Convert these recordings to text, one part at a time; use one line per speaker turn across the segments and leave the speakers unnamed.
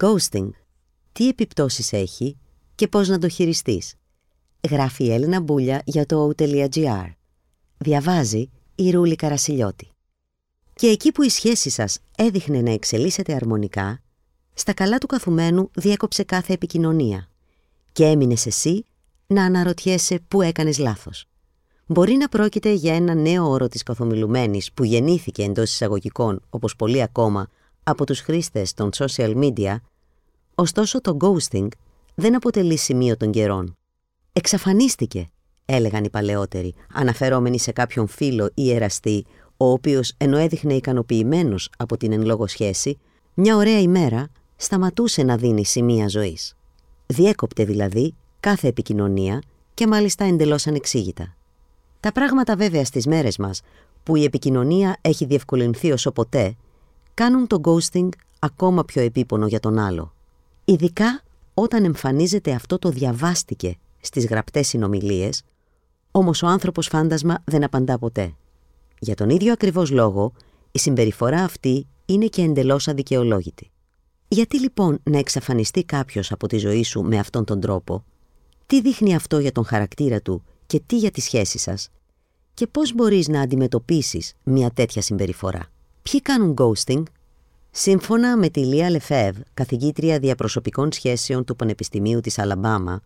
Ghosting. Τι επιπτώσεις έχει και πώς να το χειριστείς. Γράφει η Έλληνα Μπούλια για το O.gr. Διαβάζει η Ρούλη Καρασιλιώτη. Και εκεί που η σχέση σας έδειχνε να εξελίσσεται αρμονικά, στα καλά του καθουμένου διέκοψε κάθε επικοινωνία και έμεινες εσύ να αναρωτιέσαι πού έκανες λάθος. Μπορεί να πρόκειται για ένα νέο όρο της καθομιλουμένης που γεννήθηκε εντός εισαγωγικών, όπως πολλοί ακόμα, από τους χρήστες των social media, ωστόσο το ghosting δεν αποτελεί σημείο των καιρών. Εξαφανίστηκε, έλεγαν οι παλαιότεροι, αναφερόμενοι σε κάποιον φίλο ή εραστή, ο οποίος ενώ έδειχνε ικανοποιημένος από την εν λόγω σχέση, μια ωραία ημέρα σταματούσε να δίνει σημεία ζωής. Διέκοπτε δηλαδή κάθε επικοινωνία και μάλιστα εντελώς ανεξήγητα. Τα πράγματα βέβαια στις μέρες μας, που η επικοινωνία έχει διευκολυνθεί όσο ποτέ, κάνουν το ghosting ακόμα πιο επίπονο για τον άλλο. Ειδικά όταν εμφανίζεται αυτό το διαβάστηκε στις γραπτές συνομιλίες, όμως ο άνθρωπος φάντασμα δεν απαντά ποτέ. Για τον ίδιο ακριβώς λόγο, η συμπεριφορά αυτή είναι και εντελώς αδικαιολόγητη. Γιατί λοιπόν να εξαφανιστεί κάποιος από τη ζωή σου με αυτόν τον τρόπο, τι δείχνει αυτό για τον χαρακτήρα του και τι για τη σχέση σας; Και πώς μπορείς να αντιμετωπίσεις μια τέτοια συμπεριφορά; Ποιοι κάνουν ghosting? Σύμφωνα με τη Λία Λεφεύ, καθηγήτρια διαπροσωπικών σχέσεων του Πανεπιστημίου της Αλαμπάμα,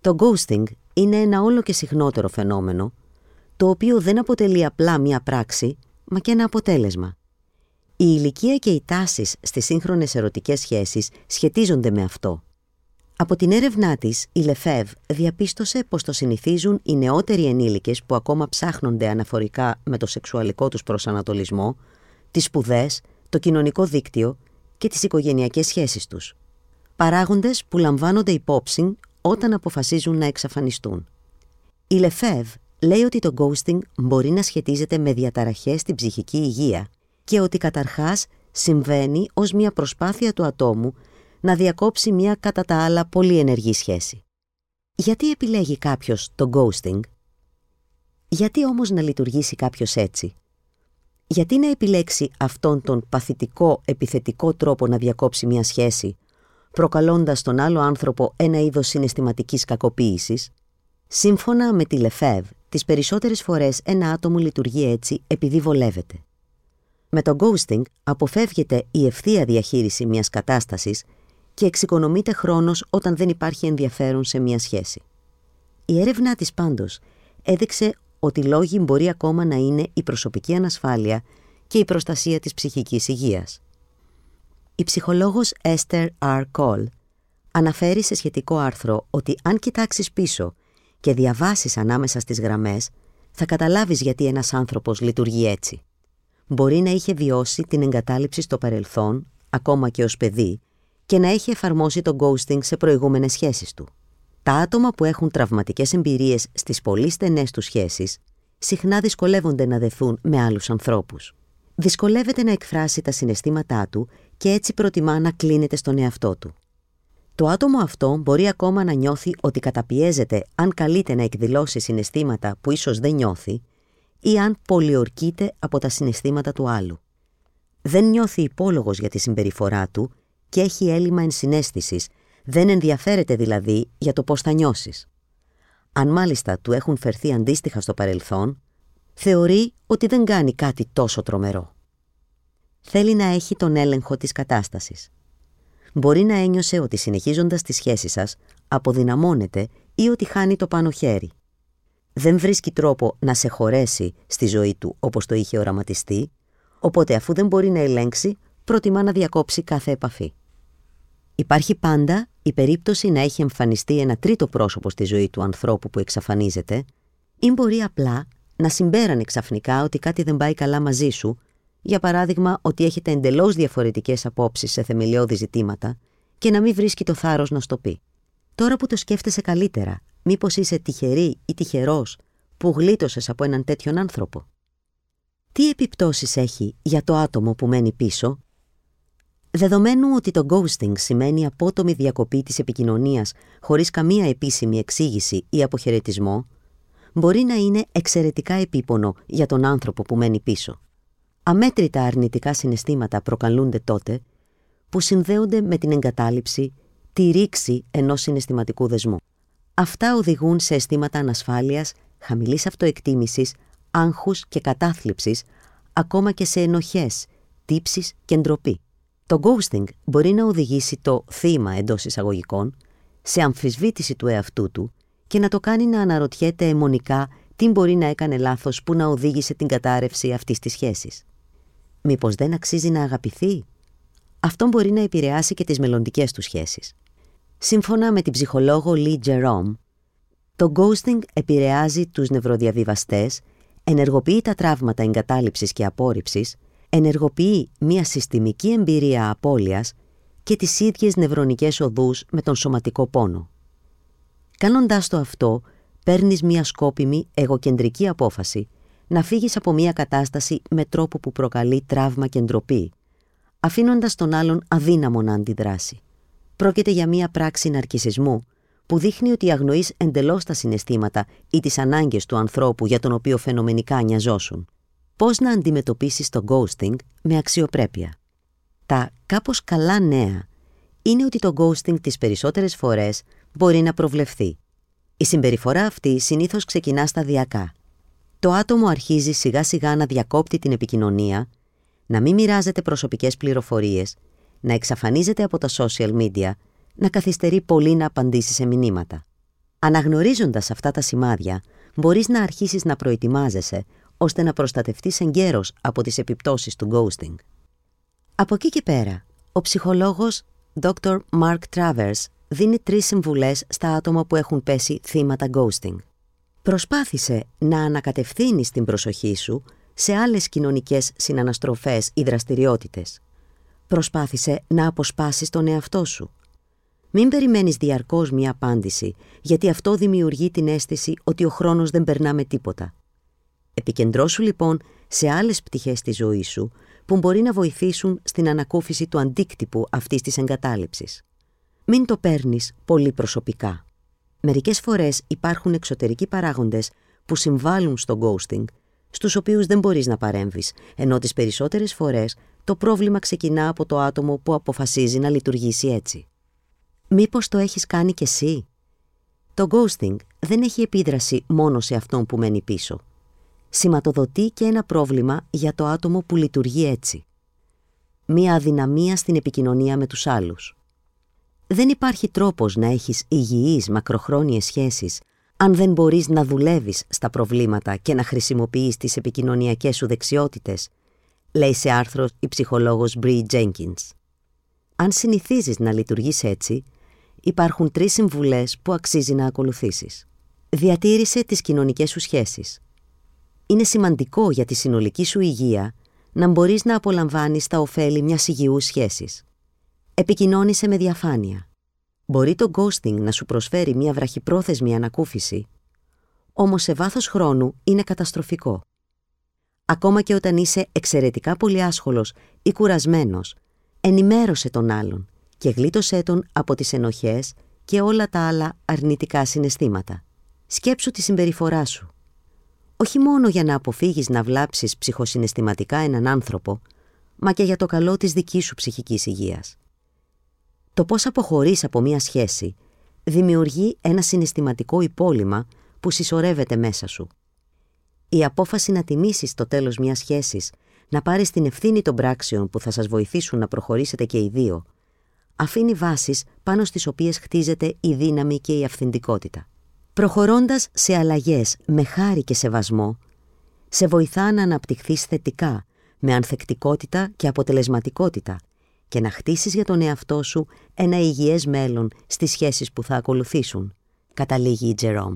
το ghosting είναι ένα όλο και συχνότερο φαινόμενο, το οποίο δεν αποτελεί απλά μία πράξη, μα και ένα αποτέλεσμα. Η ηλικία και οι τάσεις στις σύγχρονες ερωτικές σχέσεις σχετίζονται με αυτό. Από την έρευνά της, η Λεφεύ διαπίστωσε πως το συνηθίζουν οι νεότεροι ενήλικες που ακόμα ψάχνονται αναφορικά με το σεξουαλικό τους προσανατολισμό, τις σπουδές, το κοινωνικό δίκτυο και τις οικογενειακές σχέσεις τους. Παράγοντες που λαμβάνονται υπόψη όταν αποφασίζουν να εξαφανιστούν. Η Λεφεύ λέει ότι το ghosting μπορεί να σχετίζεται με διαταραχές στην ψυχική υγεία και ότι καταρχάς συμβαίνει ως μια προσπάθεια του ατόμου να διακόψει μια κατά τα άλλα πολύ ενεργή σχέση. Γιατί επιλέγει κάποιος το ghosting? Γιατί όμως να λειτουργήσει κάποιος έτσι; Γιατί να επιλέξει αυτόν τον παθητικό, επιθετικό τρόπο να διακόψει μια σχέση, προκαλώντας τον άλλο άνθρωπο ένα είδος συναισθηματικής κακοποίησης; Σύμφωνα με τη Λεφεύ, τις περισσότερες φορές ένα άτομο λειτουργεί έτσι επειδή βολεύεται. Με το ghosting αποφεύγεται η ευθεία διαχείριση μιας κατάστασης και εξοικονομείται χρόνος όταν δεν υπάρχει ενδιαφέρον σε μια σχέση. Η έρευνά της πάντως έδειξε ότι λόγοι μπορεί ακόμα να είναι η προσωπική ανασφάλεια και η προστασία της ψυχικής υγείας. Η ψυχολόγος Esther R. Cole αναφέρει σε σχετικό άρθρο ότι αν κοιτάξεις πίσω και διαβάσεις ανάμεσα στις γραμμές, θα καταλάβεις γιατί ένας άνθρωπος λειτουργεί έτσι. Μπορεί να είχε βιώσει την εγκατάλειψη στο παρελθόν, ακόμα και ως παιδί, και να έχει εφαρμόσει το ghosting σε προηγούμενες σχέσεις του. Τα άτομα που έχουν τραυματικές εμπειρίες στις πολύ στενές τους σχέσεις συχνά δυσκολεύονται να δεθούν με άλλους ανθρώπους. Δυσκολεύεται να εκφράσει τα συναισθήματά του και έτσι προτιμά να κλείνεται στον εαυτό του. Το άτομο αυτό μπορεί ακόμα να νιώθει ότι καταπιέζεται αν καλείται να εκδηλώσει συναισθήματα που ίσως δεν νιώθει ή αν πολιορκείται από τα συναισθήματα του άλλου. Δεν νιώθει υπόλογος για τη συμπεριφορά του και έχει έλλειμμα ενσυναίσθησης, δεν ενδιαφέρεται δηλαδή για το πώς θα νιώσεις. Αν μάλιστα του έχουν φερθεί αντίστοιχα στο παρελθόν, θεωρεί ότι δεν κάνει κάτι τόσο τρομερό. Θέλει να έχει τον έλεγχο της κατάστασης. Μπορεί να ένιωσε ότι συνεχίζοντας τη σχέση σας αποδυναμώνεται ή ότι χάνει το πάνω χέρι. Δεν βρίσκει τρόπο να σε χωρέσει στη ζωή του όπως το είχε οραματιστεί, οπότε αφού δεν μπορεί να ελέγξει, προτιμά να διακόψει κάθε επαφή. Υπάρχει πάντα η περίπτωση να έχει εμφανιστεί ένα τρίτο πρόσωπο στη ζωή του ανθρώπου που εξαφανίζεται ή μπορεί απλά να συμπέρανε ξαφνικά ότι κάτι δεν πάει καλά μαζί σου, για παράδειγμα ότι έχετε εντελώς διαφορετικές απόψεις σε θεμελιώδη ζητήματα και να μην βρίσκει το θάρρος να στο πει. Τώρα που το σκέφτεσαι καλύτερα, μήπως είσαι τυχερή ή τυχερός που γλίτωσες από έναν τέτοιον άνθρωπο; Τι επιπτώσεις έχει για το άτομο που μένει πίσω; Δεδομένου ότι το ghosting σημαίνει απότομη διακοπή της επικοινωνίας χωρίς καμία επίσημη εξήγηση ή αποχαιρετισμό, μπορεί να είναι εξαιρετικά επίπονο για τον άνθρωπο που μένει πίσω. Αμέτρητα αρνητικά συναισθήματα προκαλούνται τότε που συνδέονται με την εγκατάλειψη, τη ρήξη ενός συναισθηματικού δεσμού. Αυτά οδηγούν σε αισθήματα ανασφάλειας, χαμηλής αυτοεκτίμησης, άγχους και κατάθλιψης, ακόμα και σε ενοχές, τύψεις και ντροπή. Το ghosting μπορεί να οδηγήσει το θύμα εντός εισαγωγικών σε αμφισβήτηση του εαυτού του και να το κάνει να αναρωτιέται αιμονικά τι μπορεί να έκανε λάθος που να οδήγησε την κατάρρευση αυτής της σχέσης. Μήπως δεν αξίζει να αγαπηθεί; Αυτό μπορεί να επηρεάσει και τις μελλοντικές του σχέσεις. Σύμφωνα με την ψυχολόγο Lee Jerome, το ghosting επηρεάζει τους νευροδιαβιβαστές, ενεργοποιεί τα τραύματα εγκατάλειψης και απόρριψης, ενεργοποιεί μια συστημική εμπειρία απώλειας και τις ίδιες νευρονικές οδούς με τον σωματικό πόνο. Κάνοντάς το αυτό, παίρνεις μια σκόπιμη, εγωκεντρική απόφαση να φύγεις από μια κατάσταση με τρόπο που προκαλεί τραύμα και ντροπή, αφήνοντας τον άλλον αδύναμο να αντιδράσει. Πρόκειται για μια πράξη ναρκισισμού που δείχνει ότι αγνοείς εντελώς τα συναισθήματα ή τις ανάγκες του ανθρώπου για τον οποίο φαινομενικά νοιαζόσουν. Πώς να αντιμετωπίσεις το ghosting με αξιοπρέπεια. Τα κάπως καλά νέα είναι ότι το ghosting τις περισσότερες φορές μπορεί να προβλεφθεί. Η συμπεριφορά αυτή συνήθως ξεκινά σταδιακά. Το άτομο αρχίζει σιγά σιγά να διακόπτει την επικοινωνία, να μην μοιράζεται προσωπικές πληροφορίες, να εξαφανίζεται από τα social media, να καθυστερεί πολύ να απαντήσει σε μηνύματα. Αναγνωρίζοντας αυτά τα σημάδια, μπορείς να αρχίσεις να προετοιμάζεσαι ώστε να προστατευτείς εγκαίρως από τις επιπτώσεις του ghosting. Από εκεί και πέρα, ο ψυχολόγος Dr. Mark Travers δίνει τρεις συμβουλές στα άτομα που έχουν πέσει θύματα ghosting. Προσπάθησε να ανακατευθύνεις την προσοχή σου σε άλλες κοινωνικές συναναστροφές ή δραστηριότητες. Προσπάθησε να αποσπάσεις τον εαυτό σου. Μην περιμένεις διαρκώς μια απάντηση, γιατί αυτό δημιουργεί την αίσθηση ότι ο χρόνος δεν περνά με τίποτα. Επικεντρώσου λοιπόν σε άλλες πτυχές της ζωής σου που μπορεί να βοηθήσουν στην ανακούφιση του αντίκτυπου αυτής της εγκατάλειψης. Μην το παίρνεις πολύ προσωπικά. Μερικές φορές υπάρχουν εξωτερικοί παράγοντες που συμβάλλουν στο ghosting, στους οποίους δεν μπορείς να παρέμβεις, ενώ τις περισσότερες φορές το πρόβλημα ξεκινά από το άτομο που αποφασίζει να λειτουργήσει έτσι. Μήπως το έχεις κάνει κι εσύ; Το ghosting δεν έχει επίδραση μόνο σε αυτόν που μένει πίσω. Σηματοδοτεί και ένα πρόβλημα για το άτομο που λειτουργεί έτσι. Μία αδυναμία στην επικοινωνία με τους άλλους. Δεν υπάρχει τρόπος να έχεις υγιείς μακροχρόνιες σχέσεις αν δεν μπορείς να δουλεύεις στα προβλήματα και να χρησιμοποιείς τις επικοινωνιακές σου δεξιότητες, λέει σε άρθρο η ψυχολόγος Brie Jenkins. Αν συνηθίζεις να λειτουργείς έτσι, υπάρχουν τρεις συμβουλές που αξίζει να ακολουθήσεις. Διατήρησε τις κοινωνικές σου σχέσεις. Είναι σημαντικό για τη συνολική σου υγεία να μπορείς να απολαμβάνεις τα ωφέλη μιας υγιούς σχέσης. Επικοινώνησε με διαφάνεια. Μπορεί το ghosting να σου προσφέρει μια βραχυπρόθεσμη ανακούφιση, όμως σε βάθος χρόνου είναι καταστροφικό. Ακόμα και όταν είσαι εξαιρετικά πολύ άσχολος ή κουρασμένος, ενημέρωσε τον άλλον και γλίτωσέ τον από τις ενοχές και όλα τα άλλα αρνητικά συναισθήματα. Σκέψου τη συμπεριφορά σου. Όχι μόνο για να αποφύγεις να βλάψεις ψυχοσυναισθηματικά έναν άνθρωπο, μα και για το καλό της δικής σου ψυχικής υγείας. Το πώς αποχωρείς από μία σχέση δημιουργεί ένα συναισθηματικό υπόλοιμα που συσσωρεύεται μέσα σου. Η απόφαση να τιμήσεις το τέλος μιας σχέσης, να πάρεις την ευθύνη των πράξεων που θα σας βοηθήσουν να προχωρήσετε και οι δύο, αφήνει βάσεις πάνω στις οποίες χτίζεται η δύναμη και η αυθεντικότητα. Προχωρώντας σε αλλαγές με χάρη και σεβασμό, σε βοηθά να αναπτυχθείς θετικά, με ανθεκτικότητα και αποτελεσματικότητα και να χτίσεις για τον εαυτό σου ένα υγιές μέλλον στις σχέσεις που θα ακολουθήσουν, καταλήγει η Τζερόμ.